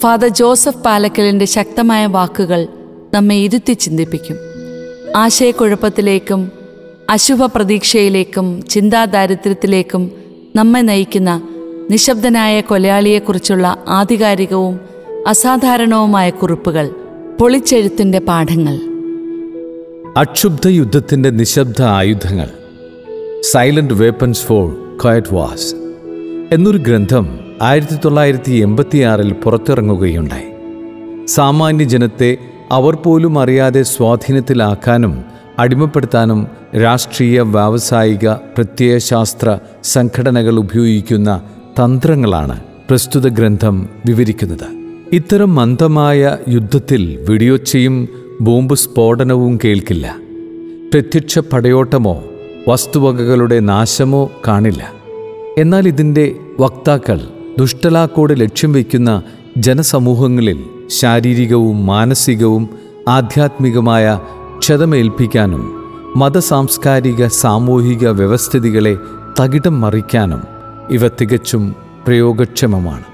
Father Joseph പാലക്കലിന്റെ ശക്തമായ വാക്കുകൾ നമ്മെ ഇരുത്തി ചിന്തിപ്പിക്കും. ആശയക്കുഴപ്പത്തിലേക്കും അശുഭ പ്രതീക്ഷയിലേക്കും ചിന്താദാരിദ്ര്യത്തിലേക്കും നമ്മെ നയിക്കുന്ന നിശബ്ദനായ കൊലയാളിയെക്കുറിച്ചുള്ള ആധികാരികവും അസാധാരണവുമായ കുറിപ്പുകൾ പൊളിച്ചെഴുത്തിന്റെ പാഠങ്ങൾ. അക്ഷുബ്ധ യുദ്ധത്തിന്റെ നിശബ്ദ ആയുധങ്ങൾ. Silent weapons for quiet wars എന്നൊരു ഗ്രന്ഥം ആയിരത്തി തൊള്ളായിരത്തി എൺപത്തിയാറിൽ പുറത്തിറങ്ങുകയുണ്ടായി. സാമാന്യ ജനത്തെ അവർ പോലും അറിയാതെ സ്വാധീനത്തിലാക്കാനും അടിമപ്പെടുത്താനും രാഷ്ട്രീയ വ്യാവസായിക പ്രത്യയശാസ്ത്ര സംഘടനകൾ ഉപയോഗിക്കുന്ന തന്ത്രങ്ങളാണ് പ്രസ്തുത ഗ്രന്ഥം വിവരിക്കുന്നത്. ഇത്തരം മന്ദമായ യുദ്ധത്തിൽ വെടിയൊച്ചയും ബോംബ് സ്ഫോടനവും കേൾക്കില്ല. പ്രത്യക്ഷ പടയോട്ടമോ വസ്തുവകകളുടെ നാശമോ കാണില്ല. എന്നാൽ ഇതിന്റെ വക്താക്കൾ ദുഷ്ടലാക്കോട് ലക്ഷ്യം വയ്ക്കുന്ന ജനസമൂഹങ്ങളിൽ ശാരീരികവും മാനസികവും ആധ്യാത്മികമായ ക്ഷതമേൽപ്പിക്കാനും മതസാംസ്കാരിക സാമൂഹിക വ്യവസ്ഥിതികളെ തകിടം മറിക്കാനും ഇവ തികച്ചും പ്രയോഗക്ഷമമാണ്.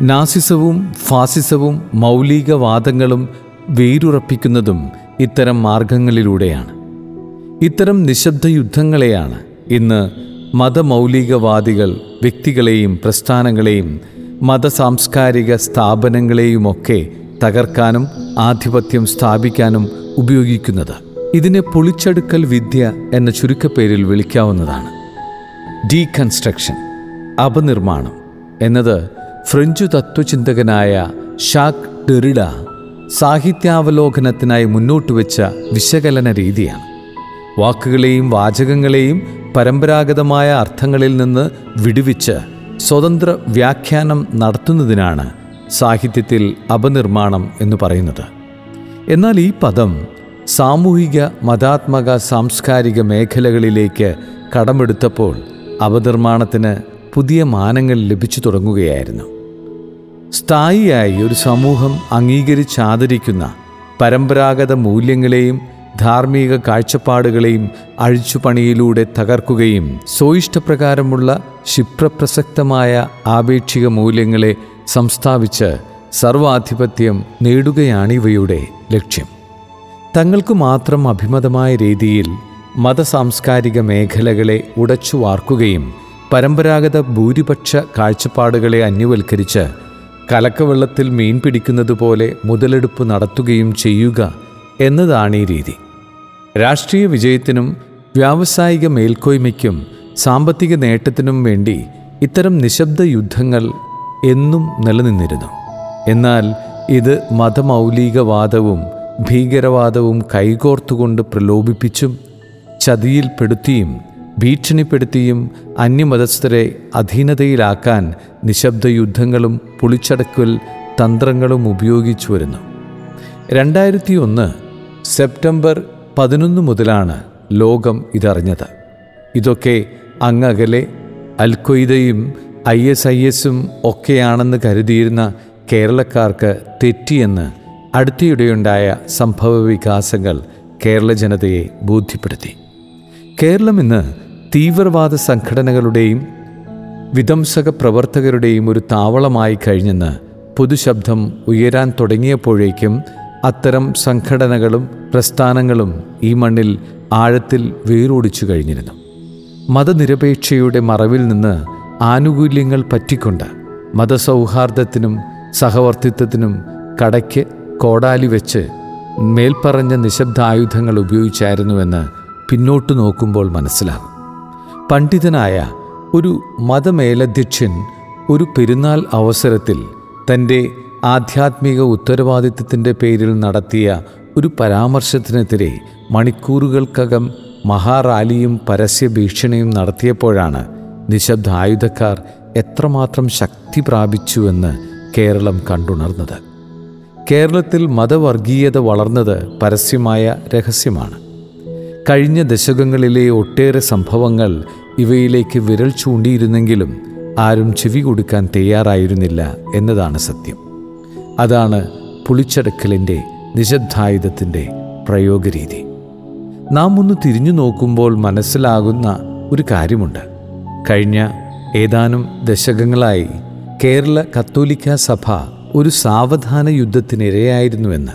നാസിസവും ഫാസിസവും മൗലികവാദങ്ങളും വേരുറപ്പിക്കുന്നതും ഇത്തരം മാർഗങ്ങളിലൂടെയാണ് ഇത്തരം നിശബ്ദ യുദ്ധങ്ങളെയാണ് ഇന്ന് മതമൗലികവാദികൾ വ്യക്തികളെയും പ്രസ്ഥാനങ്ങളെയും മതസാംസ്കാരിക സ്ഥാപനങ്ങളെയുമൊക്കെ തകർക്കാനും ആധിപത്യം സ്ഥാപിക്കാനും ഉപയോഗിക്കുന്നത്. ഇതിനെ പൊളിച്ചെടുക്കൽ വിദ്യ എന്ന ചുരുക്കപ്പേരിൽ വിളിക്കാവുന്നതാണ്. ഡീകൺസ്ട്രക്ഷൻ അപനിർമ്മാണം എന്നത് ഫ്രഞ്ചു തത്വചിന്തകനായ ഷാക് ഡെറിഡ സാഹിത്യാവലോകനത്തിനായി മുന്നോട്ട് വെച്ച വിശകലന രീതിയാണ് വാക്കുകളെയും വാചകങ്ങളെയും പരമ്പരാഗതമായ അർത്ഥങ്ങളിൽ നിന്ന് വിടുവിച്ച് സ്വതന്ത്ര വ്യാഖ്യാനം നടത്തുന്നതിനാണ് സാഹിത്യത്തിൽ അപനിർമ്മാണം എന്ന് പറയുന്നത്. എന്നാൽ ഈ പദം സാമൂഹിക മതാത്മക സാംസ്കാരിക മേഖലകളിലേക്ക് കടമെടുത്തപ്പോൾ അപനിർമ്മാണത്തിന് പുതിയ മാനങ്ങൾ ലഭിച്ചു തുടങ്ങുകയായിരുന്നു. സ്ഥായിയായി ഒരു സമൂഹം അംഗീകരിച്ചാദരിക്കുന്ന പരമ്പരാഗത മൂല്യങ്ങളെയും ധാർമ്മിക കാഴ്ചപ്പാടുകളെയും അഴിച്ചുപണിയിലൂടെ തകർക്കുകയും സ്വയിഷ്ടപ്രകാരമുള്ള ക്ഷിപ്രപ്രസക്തമായ ആപേക്ഷിക മൂല്യങ്ങളെ സംസ്ഥാപിച്ച് സർവാധിപത്യം നേടുകയാണിവയുടെ ലക്ഷ്യം. തങ്ങൾക്ക് മാത്രം അഭിമതമായ രീതിയിൽ മതസാംസ്കാരിക മേഖലകളെ ഉടച്ചു വാർക്കുകയും പരമ്പരാഗത ഭൂരിപക്ഷ കാഴ്ചപ്പാടുകളെ അന്യവൽക്കരിച്ച് കലക്കവെള്ളത്തിൽ മീൻ പിടിക്കുന്നത് പോലെ മുതലെടുപ്പ് നടത്തുകയും ചെയ്യുക എന്നതാണ് ഈ രീതി. രാഷ്ട്രീയ വിജയത്തിനും വ്യാവസായിക മേൽക്കോയ്മയ്ക്കും സാമ്പത്തിക നേട്ടത്തിനും വേണ്ടി ഇത്തരം നിശബ്ദ യുദ്ധങ്ങൾ എന്നും നിലനിന്നിരുന്നു. എന്നാൽ ഇത് മതമൗലികവാദവും ഭീകരവാദവും കൈകോർത്തുകൊണ്ട് പ്രലോഭിപ്പിച്ചും ചതിയിൽപ്പെടുത്തിയും ഭീഷണിപ്പെടുത്തിയും അന്യമതസ്ഥരെ അധീനതയിലാക്കാൻ നിശബ്ദ യുദ്ധങ്ങളും പുളിച്ചടക്കൽ തന്ത്രങ്ങളും ഉപയോഗിച്ചു വരുന്നു രണ്ടായിരത്തി ഒന്ന് സെപ്റ്റംബർ പതിനൊന്ന് മുതലാണ് ലോകം ഇതറിഞ്ഞത്. ഇതൊക്കെ അങ്ങകലെ അൽക്കൊയ്തയും ഐ എസ് ഐ എസും ഒക്കെയാണെന്ന് കരുതിയിരുന്ന കേരളക്കാർക്ക് തെറ്റിയെന്ന് അടുത്തിടെയുണ്ടായ സംഭവ വികാസങ്ങൾ കേരള ജനതയെ ബോധ്യപ്പെടുത്തി. കേരളം ഇന്ന് തീവ്രവാദ സംഘടനകളുടെയും വിധംസക പ്രവർത്തകരുടെയും ഒരു താവളമായി കഴിഞ്ഞെന്ന് പൊതുശബ്ദം ഉയരാൻ തുടങ്ങിയപ്പോഴേക്കും അത്തരം സംഘടനകളും പ്രസ്ഥാനങ്ങളും ഈ മണ്ണിൽ ആഴത്തിൽ വേരോടിച്ചു കഴിഞ്ഞിരുന്നു. മതനിരപേക്ഷയുടെ മറവിൽ നിന്ന് ആനുകൂല്യങ്ങൾ പറ്റിക്കൊണ്ട് മതസൗഹാർദ്ദത്തിനും സഹവർത്തിത്വത്തിനും കടയ്ക്ക് കോടാലി വെച്ച് മേൽപ്പറഞ്ഞ നിശബ്ദായുധങ്ങൾ ഉപയോഗിച്ചായിരുന്നുവെന്ന് പിന്നോട്ടു നോക്കുമ്പോൾ മനസ്സിലാകും. പണ്ഡിതനായ ഒരു മതമേലധ്യക്ഷൻ ഒരു പെരുന്നാൾ അവസരത്തിൽ തന്റെ ആധ്യാത്മിക ഉത്തരവാദിത്വത്തിന്റെ പേരിൽ നടത്തിയ ഒരു പരാമർശത്തിനെതിരെ മണിക്കൂറുകൾക്കകം മഹാറാലിയും പരസ്യ ഭീഷണിയും നടത്തിയപ്പോഴാണ് നിശബ്ദ ആയുധക്കാർ എത്രമാത്രം ശക്തി പ്രാപിച്ചുവെന്ന് കേരളം കണ്ടുണർന്നത്. കേരളത്തിൽ മതവർഗീയത വളർന്നത് പരസ്യമായ രഹസ്യമാണ്. കഴിഞ്ഞ ദശകങ്ങളിലെ ഒട്ടേറെ സംഭവങ്ങൾ ഇവയിലേക്ക് വിരൽ ചൂണ്ടിയിരുന്നെങ്കിലും ആരും ചെവി കൊടുക്കാൻ തയ്യാറായിരുന്നില്ല എന്നതാണ് സത്യം. അതാണ് പുളിച്ചടക്കലിന്റെ നിശബ്ദായുധത്തിന്റെ പ്രയോഗരീതി. നാം ഒന്ന് തിരിഞ്ഞു നോക്കുമ്പോൾ മനസ്സിലാകുന്ന ഒരു കാര്യമുണ്ട്. കഴിഞ്ഞ ഏതാനും ദശകങ്ങളായി കേരള കത്തോലിക്ക സഭ ഒരു സാവധാന യുദ്ധത്തിനിരയായിരുന്നുവെന്ന്.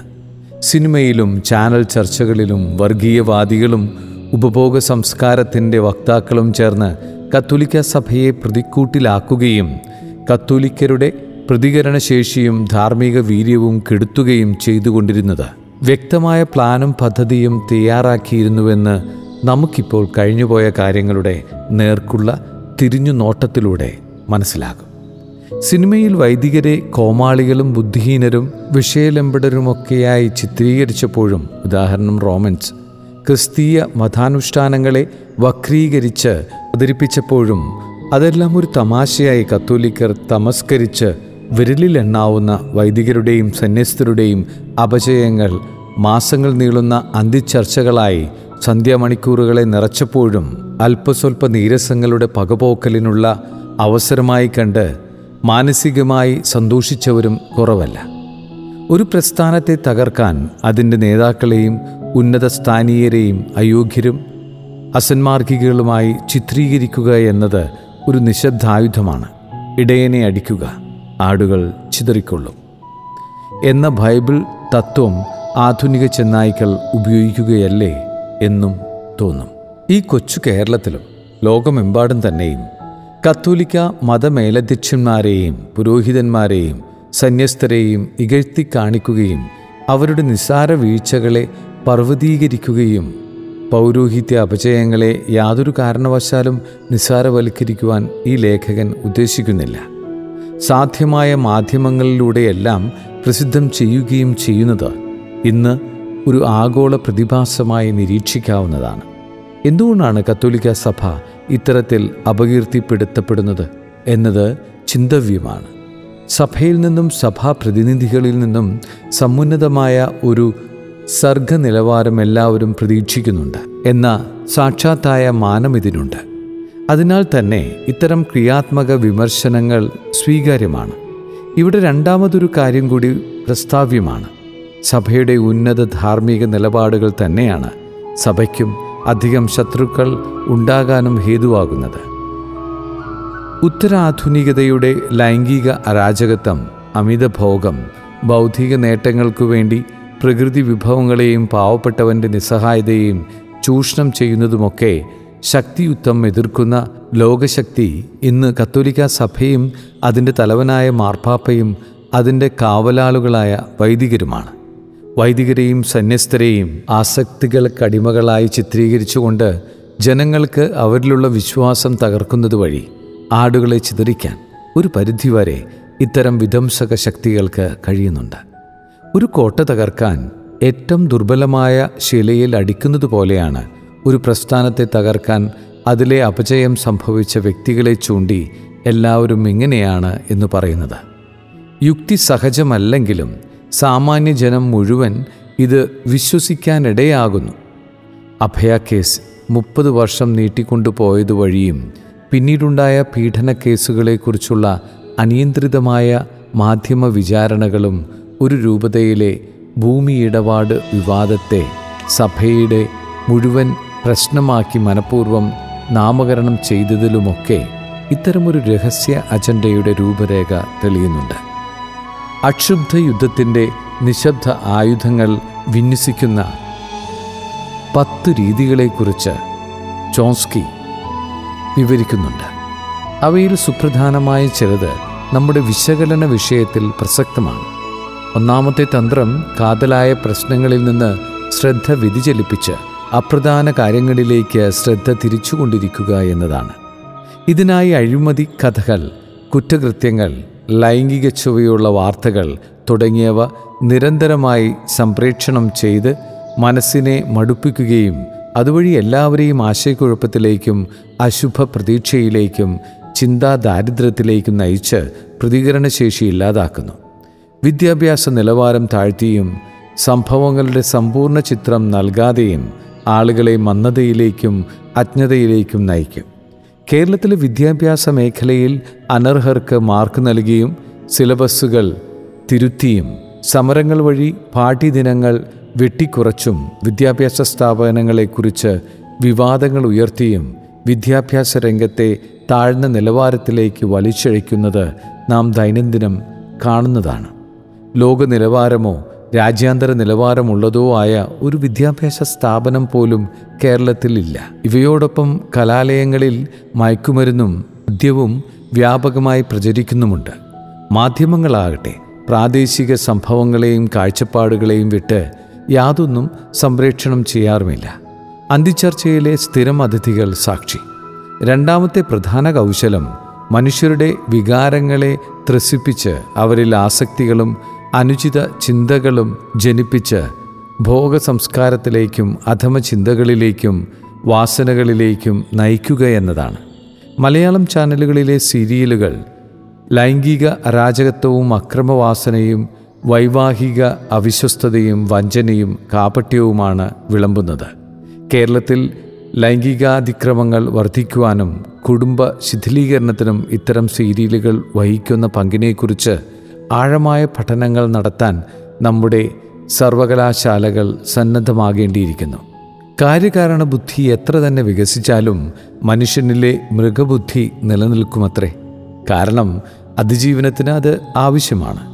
സിനിമയിലും ചാനൽ ചർച്ചകളിലും വർഗീയവാദികളും ഉപഭോഗ സംസ്കാരത്തിന്റെ വക്താക്കളും ചേർന്ന് കത്തോലിക്ക സഭയെ പ്രതിക്കൂട്ടിലാക്കുകയും കത്തോലിക്കരുടെ പ്രതികരണശേഷിയും ധാർമ്മിക വീര്യവും കെടുത്തുകയും ചെയ്തുകൊണ്ടിരുന്നത്. വ്യക്തമായ പ്ലാനും പദ്ധതിയും തയ്യാറാക്കിയിരുന്നുവെന്ന് നമുക്കിപ്പോൾ കഴിഞ്ഞുപോയ കാര്യങ്ങളുടെ നേർക്കുള്ള തിരിഞ്ഞു നോട്ടത്തിലൂടെ മനസ്സിലാകും. സിനിമയിൽ വൈദികരെ കോമാളികളും ബുദ്ധിഹീനരും വിഷയലംബടരുമൊക്കെയായി ചിത്രീകരിച്ചപ്പോഴും ഉദാഹരണം റോമൻസ് ക്രിസ്തീയ മതാനുഷ്ഠാനങ്ങളെ വക്രീകരിച്ച് അവതരിപ്പിച്ചപ്പോഴും അതെല്ലാം ഒരു തമാശയായി കത്തോലിക്കർ തമസ്കരിച്ച് വിരലിലെണ്ണാവുന്ന വൈദികരുടെയും സന്യസ്തരുടെയും അപജയങ്ങൾ മാസങ്ങൾ നീളുന്ന അന്തിച്ചർച്ചകളായി സന്ധ്യാമണിക്കൂറുകളെ നിറച്ചപ്പോഴും അല്പസ്വല്പ നീരസങ്ങളുടെ പകപോക്കലിനുള്ള അവസരമായി കണ്ട് മാനസികമായി സന്തോഷിച്ചവരും കുറവല്ല. ഒരു പ്രസ്ഥാനത്തെ തകർക്കാൻ അതിന്റെ നേതാക്കളെയും ഉന്നത സ്ഥാനീയരെയും അയോഗ്യരും അസന്മാർഗികളുമായി ചിത്രീകരിക്കുക എന്നത് ഒരു നിശബ്ദായുധമാണ്. ഇടയനെ അടിക്കുക. ആടുകൾ ചിതറിക്കൊള്ളും. എന്ന ബൈബിൾ തത്വം ആധുനിക ചെന്നായ്ക്കൾ ഉപയോഗിക്കുകയല്ലേ എന്നും തോന്നും. ഈ കൊച്ചു കേരളത്തിലും ലോകമെമ്പാടും തന്നെയും കത്തോലിക്ക മതമേലധ്യക്ഷന്മാരെയും പുരോഹിതന്മാരെയും സന്യസ്തരെയും ഇകഴ്ത്തി കാണിക്കുകയും അവരുടെ നിസ്സാര വീഴ്ചകളെ പർവതീകരിക്കുകയും പൗരോഹിത്യ അപചയങ്ങളെ യാതൊരു കാരണവശാലും നിസ്സാരവൽക്കരിക്കുവാൻ ഈ ലേഖകൻ ഉദ്ദേശിക്കുന്നില്ല. സാധ്യമായ മാധ്യമങ്ങളിലൂടെയെല്ലാം പ്രസിദ്ധം ചെയ്യുകയും ചെയ്യുന്നത് ഇന്ന് ഒരു ആഗോള പ്രതിഭാസമായി നിരീക്ഷിക്കാവുന്നതാണ്. എന്തുകൊണ്ടാണ് കത്തോലിക്ക സഭ ഇത്തരത്തിൽ അപകീർത്തിപ്പെടുത്തപ്പെടുന്നത് എന്നത് ചിന്തവ്യമാണ്. സഭയിൽ നിന്നും സഭാ പ്രതിനിധികളിൽ നിന്നും സമുന്നതമായ ഒരു സർഗ നിലവാരം എല്ലാവരും പ്രതീക്ഷിക്കുന്നുണ്ട് എന്ന സാക്ഷാത്തായ മാനം ഇതിനുണ്ട്. അതിനാൽ തന്നെ ഇത്തരം ക്രിയാത്മക വിമർശനങ്ങൾ സ്വീകാര്യമാണ്. ഇവിടെ രണ്ടാമതൊരു കാര്യം കൂടി പ്രസ്താവ്യമാണ്. സഭയുടെ ഉന്നത ധാർമ്മിക നിലപാടുകൾ തന്നെയാണ് സഭയ്ക്കും അധികം ശത്രുക്കൾ ഉണ്ടാകാനും ഹേതുവാകുന്നത്. ഉത്തരാധുനികതയുടെ ലൈംഗിക അരാജകത്വം അമിതഭോഗം ബൗദ്ധിക നേട്ടങ്ങൾക്കു വേണ്ടി പ്രകൃതി വിഭവങ്ങളെയും പാവപ്പെട്ടവന്റെ നിസ്സഹായതയെയും ചൂഷണം ചെയ്യുന്നതുമൊക്കെ ശക്തിയുക്തം എതിർക്കുന്ന ലോകശക്തി ഇന്ന് കത്തോലിക്ക സഭയും അതിന്റെ തലവനായ മാർപ്പാപ്പയും അതിന്റെ കാവലാളുകളായ വൈദികരുമാണ്. വൈദികരെയും സന്യസ്തരെയും ആസക്തികൾക്കടിമകളായി ചിത്രീകരിച്ചുകൊണ്ട് ജനങ്ങൾക്ക് അവരിലുള്ള വിശ്വാസം തകർക്കുന്നത് വഴി ആടുകളെ ചിതറിക്കാൻ ഒരു പരിധിവരെ ഇത്തരം വിധ്വംസക ശക്തികൾക്ക് കഴിയുന്നുണ്ട്. ഒരു കോട്ട തകർക്കാൻ ഏറ്റവും ദുർബലമായ ശിലയിൽ അടിക്കുന്നത് പോലെയാണ് ഒരു പ്രസ്ഥാനത്തെ തകർക്കാൻ അതിലെ അപജയം സംഭവിച്ച വ്യക്തികളെ ചൂണ്ടി എല്ലാവരും ഇങ്ങനെയാണ് എന്ന് പറയുന്നത്. യുക്തി സഹജമല്ലെങ്കിലും സാമാന്യ ജനം മുഴുവൻ ഇത് വിശ്വസിക്കാനിടയാകുന്നു. അഭയ കേസ് മുപ്പത് വർഷം നീട്ടിക്കൊണ്ടുപോയത് വഴിയും പിന്നീടുണ്ടായ പീഡന കേസുകളെക്കുറിച്ചുള്ള അനിയന്ത്രിതമായ മാധ്യമ വിചാരണകളും ഒരു രൂപതയിലെ ഭൂമി ഇടപാട് വിവാദത്തെ സഭയുടെ മുഴുവൻ പ്രശ്നമാക്കി മനഃപൂർവം നാമകരണം ചെയ്തതിലുമൊക്കെ ഇത്തരമൊരു രഹസ്യ അജണ്ടയുടെ രൂപരേഖ തെളിയുന്നുണ്ട്. അക്ഷുബ്ധ യുദ്ധത്തിന്റെ നിശബ്ദ ആയുധങ്ങൾ വിന്യസിക്കുന്ന പത്ത് രീതികളെക്കുറിച്ച് ചോംസ്കി വിവരിക്കുന്നുണ്ട്. അവയിൽ സുപ്രധാനമായ ചിലത് നമ്മുടെ വിശകലന വിഷയത്തിൽ പ്രസക്തമാണ്. ഒന്നാമത്തെ തന്ത്രം കാതലായ പ്രശ്നങ്ങളിൽ നിന്ന് ശ്രദ്ധ വ്യതിചലിപ്പിച്ച് അപ്രധാന കാര്യങ്ങളിലേക്ക് ശ്രദ്ധ തിരിച്ചുകൊണ്ടിരിക്കുക എന്നതാണ്. ഇതിനായി അഴിമതി കഥകൾ കുറ്റകൃത്യങ്ങൾ ലൈംഗിക ചുവയുള്ള വാർത്തകൾ തുടങ്ങിയവ നിരന്തരമായി സംപ്രേക്ഷണം ചെയ്ത് മനസ്സിനെ മടുപ്പിക്കുകയും അതുവഴി എല്ലാവരെയും ആശയക്കുഴപ്പത്തിലേക്കും അശുഭ പ്രതീക്ഷയിലേക്കും ചിന്താ ദാരിദ്ര്യത്തിലേക്കും നയിച്ച് പ്രതികരണശേഷി ഇല്ലാതാക്കുന്നു. വിദ്യാഭ്യാസ നിലവാരം താഴ്ത്തിയും സംഭവങ്ങളുടെ സമ്പൂർണ ചിത്രം നൽകാതെയും ആളുകളെ മന്ദതയിലേക്കും അജ്ഞതയിലേക്കും നയിക്കും. കേരളത്തിലെ വിദ്യാഭ്യാസ മേഖലയിൽ അനർഹർക്ക് മാർക്ക് നൽകിയും സിലബസുകൾ തിരുത്തിയും സമരങ്ങൾ വഴി പാഠ്യദിനങ്ങൾ വെട്ടിക്കുറച്ചും വിദ്യാഭ്യാസ സ്ഥാപനങ്ങളെക്കുറിച്ച് വിവാദങ്ങൾ ഉയർത്തിയും വിദ്യാഭ്യാസ രംഗത്തെ താഴ്ന്ന നിലവാരത്തിലേക്ക് വലിച്ചഴിക്കുന്നത് നാം ദൈനംദിനം കാണുന്നതാണ്. ലോക നിലവാരമോ രാജ്യാന്തര നിലവാരമുള്ളതോ ആയ ഒരു വിദ്യാഭ്യാസ സ്ഥാപനം പോലും കേരളത്തിലില്ല ഇവയോടൊപ്പം കലാലയങ്ങളിൽ മയക്കുമരുന്നും മദ്യവും വ്യാപകമായി പ്രചരിക്കുന്നുമുണ്ട്. മാധ്യമങ്ങളാകട്ടെ പ്രാദേശിക സംഭവങ്ങളെയും കാഴ്ചപ്പാടുകളെയും വിട്ട് യാതൊന്നും സംപ്രേക്ഷണം ചെയ്യാറുമില്ല. അന്തിച്ചർച്ചയിലെ സ്ഥിരം അതിഥികൾ സാക്ഷി. രണ്ടാമത്തെ പ്രധാന കൗശലം മനുഷ്യരുടെ വികാരങ്ങളെ ത്രസിപ്പിച്ച് അവരിൽ ആസക്തികളും അനുചിത ചിന്തകളും ജനിപ്പിച്ച് ഭോഗ സംസ്കാരത്തിലേക്കും അധമ ചിന്തകളിലേക്കും വാസനകളിലേക്കും നയിക്കുക എന്നതാണ്. മലയാളം ചാനലുകളിലെ സീരിയലുകൾ ലൈംഗിക അരാജകത്വവും അക്രമവാസനയും വൈവാഹിക അവിശ്വസ്തതയും വഞ്ചനയും കാപട്യവുമാണ് വിളമ്പുന്നത്. കേരളത്തിൽ ലൈംഗികാതിക്രമങ്ങൾ വർദ്ധിക്കുവാനും കുടുംബ ശിഥിലീകരണത്തിനും ഇത്തരം സീരിയലുകൾ വഹിക്കുന്ന പങ്കിനെക്കുറിച്ച് ആഴമായ പഠനങ്ങൾ നടത്താൻ നമ്മുടെ സർവകലാശാലകൾ സന്നദ്ധമാകേണ്ടിയിരിക്കുന്നു. കാര്യകാരണ ബുദ്ധി എത്ര തന്നെ വികസിച്ചാലും മനുഷ്യനിലെ മൃഗബുദ്ധി നിലനിൽക്കുമത്രേ. കാരണം അതിജീവനത്തിന് അത് ആവശ്യമാണ്.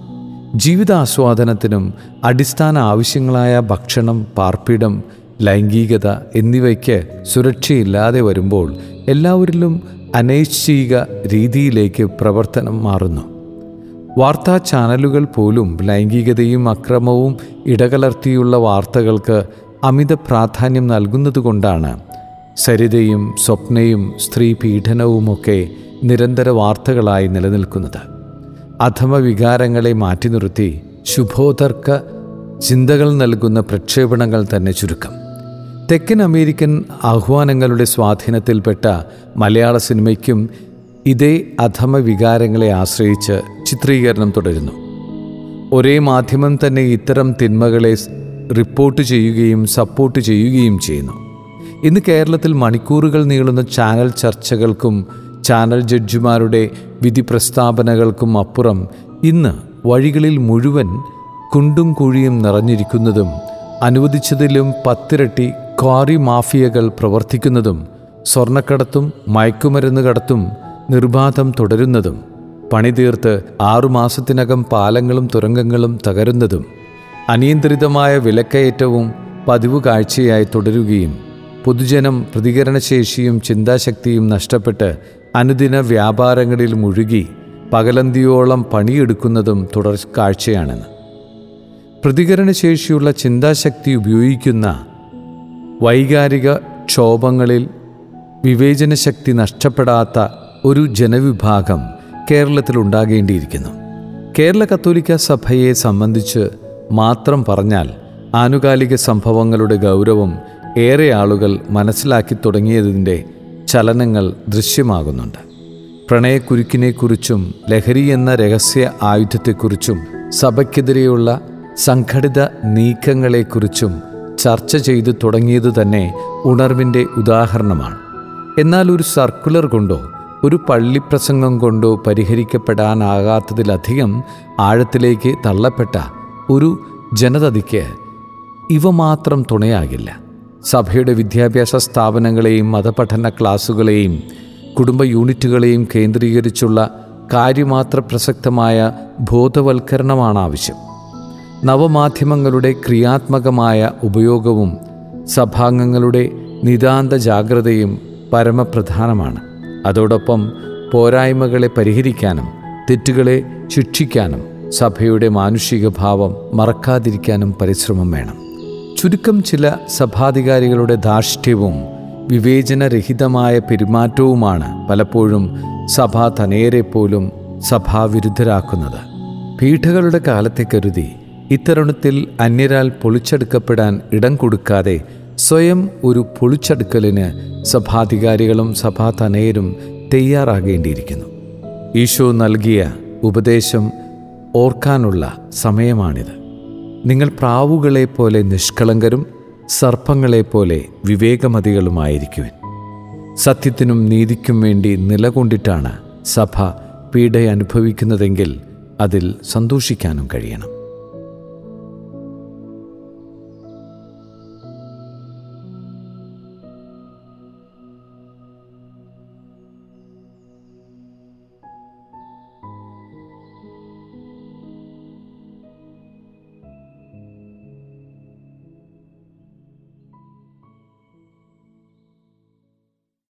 ജീവിതാസ്വാദനത്തിനും അടിസ്ഥാന ആവശ്യങ്ങളായ ഭക്ഷണം പാർപ്പിടം ലൈംഗികത എന്നിവയ്ക്ക് സുരക്ഷയില്ലാതെ വരുമ്പോൾ എല്ലാവരിലും അനൈശ്ചിക രീതിയിലേക്ക് പ്രവർത്തനം മാറുന്നു. വാർത്താ ചാനലുകൾ പോലും ലൈംഗികതയും അക്രമവും ഇടകലർത്തിയുള്ള വാർത്തകൾക്ക് അമിത പ്രാധാന്യം നൽകുന്നതുകൊണ്ടാണ്. സരിതയും സ്വപ്നയും സ്ത്രീ പീഡനവുമൊക്കെ നിരന്തര വാർത്തകളായി നിലനിൽക്കുന്നത്. അധമ വികാരങ്ങളെ മാറ്റി നിർത്തി ശുഭോതർക്ക ചിന്തകൾ നൽകുന്ന പ്രക്ഷേപണങ്ങൾ തന്നെ ചുരുക്കം. തെക്കൻ അമേരിക്കൻ ആഹ്വാനങ്ങളുടെ സ്വാധീനത്തിൽപ്പെട്ട മലയാള സിനിമയ്ക്കും ഇതേ അധമ വികാരങ്ങളെ ആശ്രയിച്ച് ചിത്രീകരണം തുടരുന്നു. ഒരേ മാധ്യമം തന്നെ ഇത്തരം തിന്മകളെ റിപ്പോർട്ട് ചെയ്യുകയും സപ്പോർട്ട് ചെയ്യുകയും ചെയ്യുന്നു. ഇന്ന് കേരളത്തിൽ മണിക്കൂറുകൾ നീളുന്ന ചാനൽ ചർച്ചകൾക്കും ചാനൽ ജഡ്ജിമാരുടെ വിധി പ്രസ്താവനകൾക്കും അപ്പുറം ഇന്ന് വഴികളിൽ മുഴുവൻ കുണ്ടും കുഴിയും നിറഞ്ഞിരിക്കുന്നതും അനുവദിച്ചതിലും പത്തിരട്ടി ക്വാറി മാഫിയകൾ പ്രവർത്തിക്കുന്നതും സ്വർണക്കടത്തും മയക്കുമരുന്ന് കടത്തും നിർബാധം തുടരുന്നതും പണിതീർത്ത് ആറുമാസത്തിനകം പാലങ്ങളും തുരങ്കങ്ങളും തകരുന്നതും അനിയന്ത്രിതമായ വിലക്കയറ്റവും പതിവ് കാഴ്ചയായി തുടരുകയും പൊതുജനം പ്രതികരണശേഷിയും ചിന്താശക്തിയും നഷ്ടപ്പെട്ട് അനുദിന വ്യാപാരങ്ങളിൽ മുഴുകി പകലന്തിയോളം പണിയെടുക്കുന്നതും തുടർ കാഴ്ചയാണെന്ന് പ്രതികരണശേഷിയുള്ള ചിന്താശക്തി ഉപയോഗിക്കുന്ന വൈകാരിക ക്ഷോഭങ്ങളിൽ വിവേചനശക്തി നഷ്ടപ്പെടാത്ത ഒരു ജനവിഭാഗം കേരളത്തിലുണ്ടാകേണ്ടിയിരിക്കുന്നു. കേരള കത്തോലിക്ക സഭയെ സംബന്ധിച്ച് മാത്രം പറഞ്ഞാൽ ആനുകാലിക സംഭവങ്ങളുടെ ഗൗരവം ഏറെ ആളുകൾ മനസ്സിലാക്കി തുടങ്ങിയതിന്റെ ചലനങ്ങൾ ദൃശ്യമാകുന്നുണ്ട്. പ്രണയക്കുരുക്കിനെക്കുറിച്ചും ലഹരി എന്ന രഹസ്യ ആയുധത്തെക്കുറിച്ചും സഭയ്ക്കെതിരെയുള്ള സംഘടിത നീക്കങ്ങളെക്കുറിച്ചും ചർച്ച ചെയ്തു തുടങ്ങിയത് തന്നെ ഉണർവിന്റെ ഉദാഹരണമാണ്. എന്നാൽ ഒരു സർക്കുലർ കൊണ്ടോ ഒരു പള്ളിപ്രസംഗം കൊണ്ടോ പരിഹരിക്കപ്പെടാനാകാത്തതിലധികം ആഴത്തിലേക്ക് തള്ളപ്പെട്ട ഒരു ജനതയ്ക്ക് ഇവ മാത്രം തുണയാകില്ല. സഭയുടെ വിദ്യാഭ്യാസ സ്ഥാപനങ്ങളെയും മതപഠന ക്ലാസുകളെയും കുടുംബ യൂണിറ്റുകളെയും കേന്ദ്രീകരിച്ചുള്ള കാര്യമാത്ര പ്രസക്തമായ ബോധവൽക്കരണമാണ് ആവശ്യം നവമാധ്യമങ്ങളുടെ ക്രിയാത്മകമായ ഉപയോഗവും സഭാംഗങ്ങളുടെ നിതാന്ത ജാഗ്രതയും പരമപ്രധാനമാണ്. അതോടൊപ്പം പോരായ്മകളെ പരിഹരിക്കാനും തെറ്റുകളെ ശിക്ഷിക്കാനും സഭയുടെ മാനുഷിക ഭാവം മറക്കാതിരിക്കാനും പരിശ്രമം വേണം. ചുരുക്കം ചില സഭാധികാരികളുടെ ധാർഷ്ട്യവും വിവേചനരഹിതമായ പെരുമാറ്റവുമാണ് പലപ്പോഴും സഭ തനയരെ പോലും സഭാവിരുദ്ധരാക്കുന്നത്. പീഠകളുടെ കാലത്തെ കരുതി ഇത്തരുണത്തിൽ അന്യരാൽ പൊളിച്ചെടുക്കപ്പെടാൻ ഇടം കൊടുക്കാതെ സ്വയം ഒരു പൊളിച്ചെടുക്കലിന് സഭാധികാരികളും സഭാ തനയരും തയ്യാറാകേണ്ടിയിരിക്കുന്നു. ഈശോ നൽകിയ ഉപദേശം ഓർക്കാനുള്ള സമയമാണിത്. നിങ്ങൾ പ്രാവുകളെ പോലെ നിഷ്കളങ്കരും സർപ്പങ്ങളെപ്പോലെ വിവേകമതികളുമായിരിക്കുവിൻ. സത്യത്തിനും നീതിക്കും വേണ്ടി നിലകൊണ്ടിട്ടാണ് സഭ പീഡ അനുഭവിക്കുന്നതെങ്കിൽ അതിൽ സന്തോഷിക്കാനും കഴിയണം.